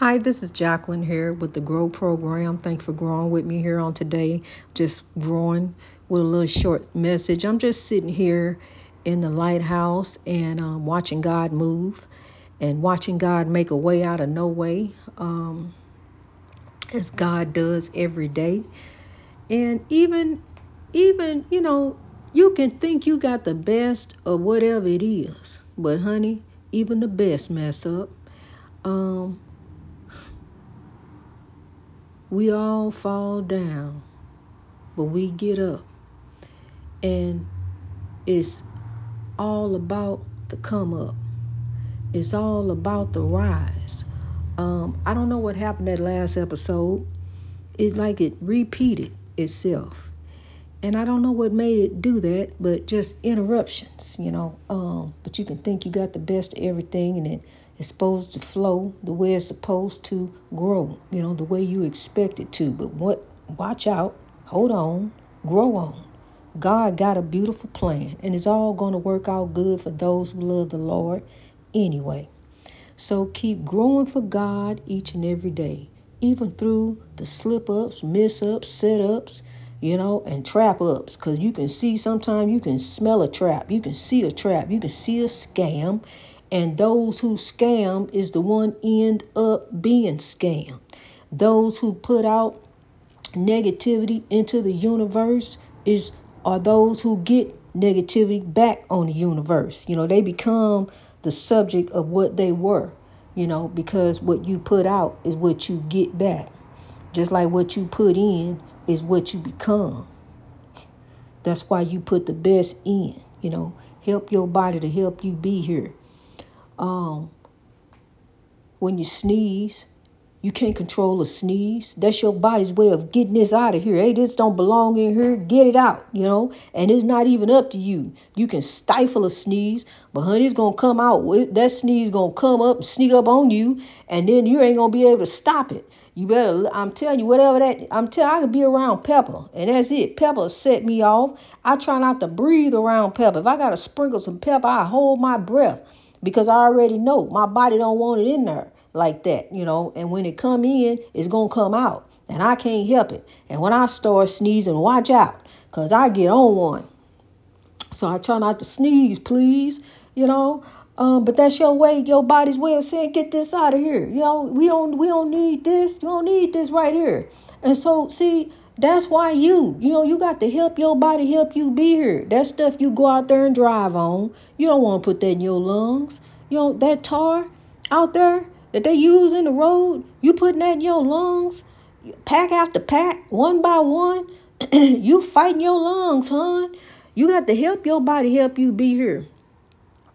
Hi, this is Jacqueline here with the Grow Program. Thanks for growing with me here on today. Just growing with a little short message. I'm just sitting here in the lighthouse and um, watching God move and watching God make a way out of no way, um, as God does every day. And even, even you know, you can think you got the best of whatever it is, but honey, even the best mess up. Um, we all fall down, but we get up. And it's all about the come up. It's all about the rise. Um, I don't know what happened that last episode. It's like it repeated itself. And I don't know what made it do that, but just interruptions, you know. Um, but you can think you got the best of everything and it it's supposed to flow the way it's supposed to grow, you know, the way you expect it to. But what watch out, hold on, grow on. God got a beautiful plan, and it's all going to work out good for those who love the Lord anyway. So keep growing for God each and every day, even through the slip ups, miss ups, set ups, you know, and trap ups. Because you can see sometimes you can smell a trap, you can see a trap, you can see a scam, and those who scam is the one end up being scammed. Those who put out negativity into the universe is are those who get negativity back on the universe. You know, they become the subject of what they were, you know, because what you put out is what you get back. Just like what you put in is what you become. That's why you put the best in, you know, help your body to help you be here um, when you sneeze, you can't control a sneeze. That's your body's way of getting this out of here. Hey, this don't belong in here. Get it out, you know. And it's not even up to you. You can stifle a sneeze, but honey, it's gonna come out. That sneeze gonna come up, and sneak up on you, and then you ain't gonna be able to stop it. You better. I'm telling you, whatever that. I'm telling. I can be around Pepper, and that's it. Pepper set me off. I try not to breathe around Pepper. If I gotta sprinkle some pepper, I hold my breath because I already know my body don't want it in there like that, you know. And when it come in, it's gonna come out, and I can't help it. And when I start sneezing, watch out, cause I get on one. So I try not to sneeze, please, you know. Um, but that's your way, your body's way of saying, get this out of here. You know, we don't we don't need this. You don't need this right here. And so see, that's why you, you know, you got to help your body help you be here. That stuff you go out there and drive on, you don't want to put that in your lungs. You know, that tar out there that they use in the road, you putting that in your lungs, pack after pack, one by one, you fighting your lungs, hon. You got to help your body help you be here.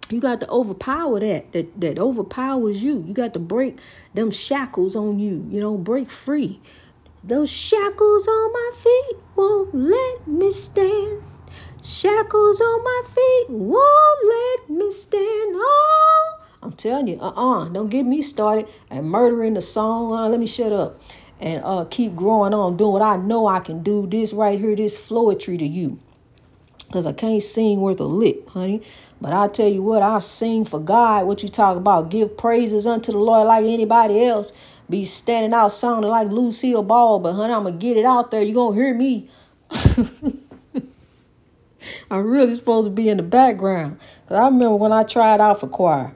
You got to overpower that, that that overpowers you. You got to break them shackles on you, you know, break free. Those shackles on my feet won't let me stand. Shackles on my feet won't let me stand. Oh, I'm telling you, uh-uh, don't get me started and murdering the song. Uh, let me shut up and uh, keep growing on doing what I know I can do. This right here, this floetry to you. Because I can't sing worth a lick, honey. But I tell you what, I sing for God. What you talk about? Give praises unto the Lord like anybody else be standing out sounding like Lucille Ball, but honey, I'm gonna get it out there. You gonna hear me. I'm really supposed to be in the background. Cause I remember when I tried out for choir,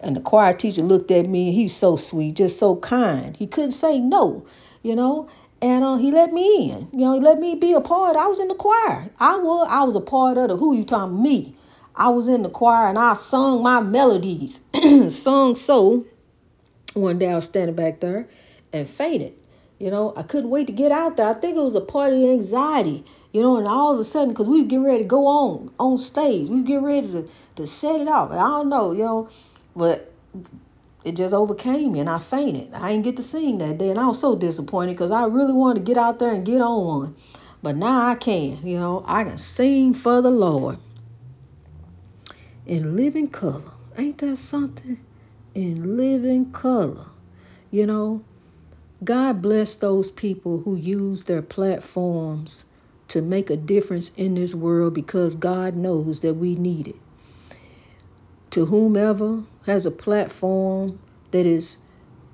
and the choir teacher looked at me and he was so sweet, just so kind. He couldn't say no, you know. And uh, he let me in. You know, he let me be a part. I was in the choir. I was I was a part of the who you talking me. I was in the choir and I sung my melodies. sung so one day I was standing back there and fainted. You know, I couldn't wait to get out there. I think it was a part of the anxiety, you know, and all of a sudden, because we were getting ready to go on, on stage, we getting ready to, to set it off. And I don't know, you know, but it just overcame me and I fainted. I didn't get to sing that day. And I was so disappointed because I really wanted to get out there and get on one. But now I can, you know, I can sing for the Lord in living color. Ain't that something? In living color. You know, God bless those people who use their platforms to make a difference in this world because God knows that we need it. To whomever has a platform that is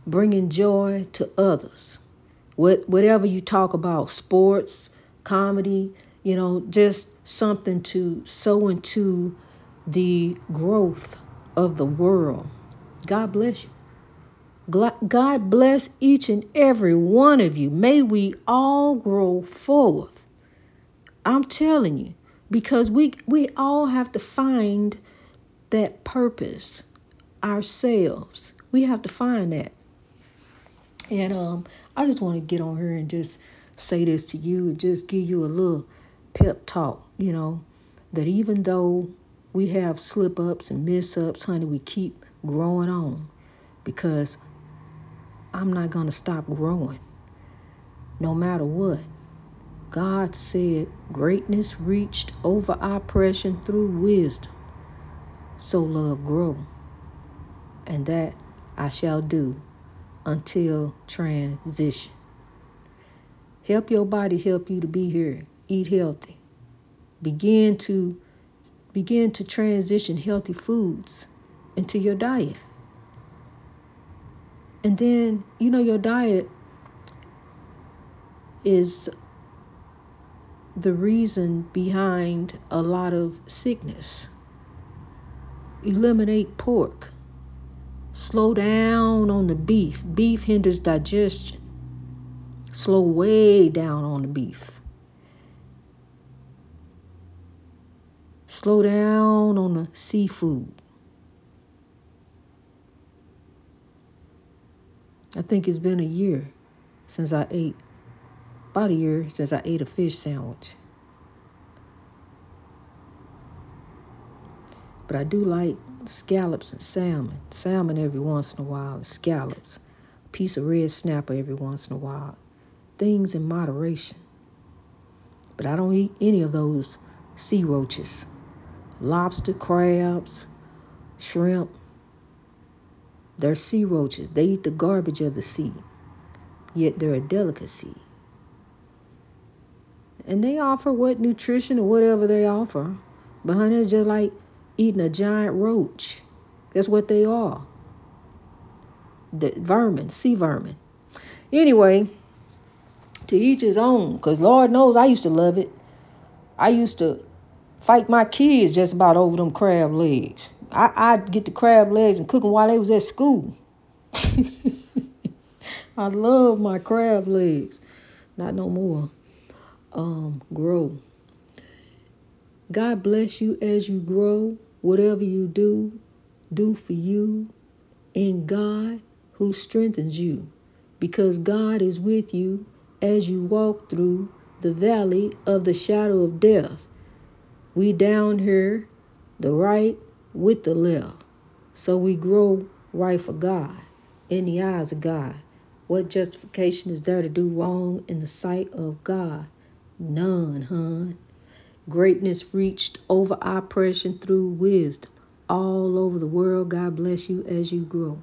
bringing joy to others. What, whatever you talk about, sports, comedy, you know, just something to sow into the growth of the world. God bless you. God bless each and every one of you. May we all grow forth. I'm telling you, because we we all have to find that purpose ourselves. We have to find that. And um, I just want to get on here and just say this to you just give you a little pep talk, you know, that even though we have slip ups and miss ups, honey, we keep growing on because I'm not going to stop growing no matter what. God said greatness reached over oppression through wisdom. So love grow. And that I shall do until transition. Help your body help you to be here. Eat healthy. Begin to begin to transition healthy foods into your diet. And then, you know, your diet is the reason behind a lot of sickness. Eliminate pork. Slow down on the beef. Beef hinders digestion. Slow way down on the beef. Slow down on the seafood. I think it's been a year since I ate, about a year since I ate a fish sandwich. But I do like scallops and salmon. Salmon every once in a while, scallops. A piece of red snapper every once in a while. Things in moderation. But I don't eat any of those sea roaches. Lobster, crabs, shrimp. They're sea roaches. They eat the garbage of the sea. Yet they're a delicacy. And they offer what nutrition or whatever they offer. But honey, it's just like eating a giant roach. That's what they are. The vermin, sea vermin. Anyway, to each his own, because Lord knows I used to love it. I used to fight my kids just about over them crab legs. I, I'd get the crab legs and cook them while they was at school. I love my crab legs. Not no more. Um, grow. God bless you as you grow. Whatever you do, do for you in God who strengthens you, because God is with you as you walk through the valley of the shadow of death. We down here, the right with the left, so we grow right for God in the eyes of God. What justification is there to do wrong in the sight of God? None, hun. Greatness reached over oppression through wisdom all over the world. God bless you as you grow.